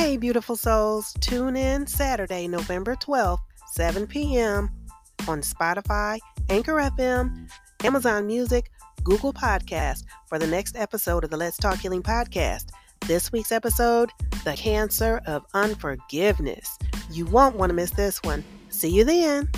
Hey, beautiful souls, tune in Saturday, November 12th, 7 p.m. on Spotify, Anchor FM, Amazon Music, Google Podcast for the next episode of the Let's Talk Healing podcast. This week's episode The Cancer of Unforgiveness. You won't want to miss this one. See you then.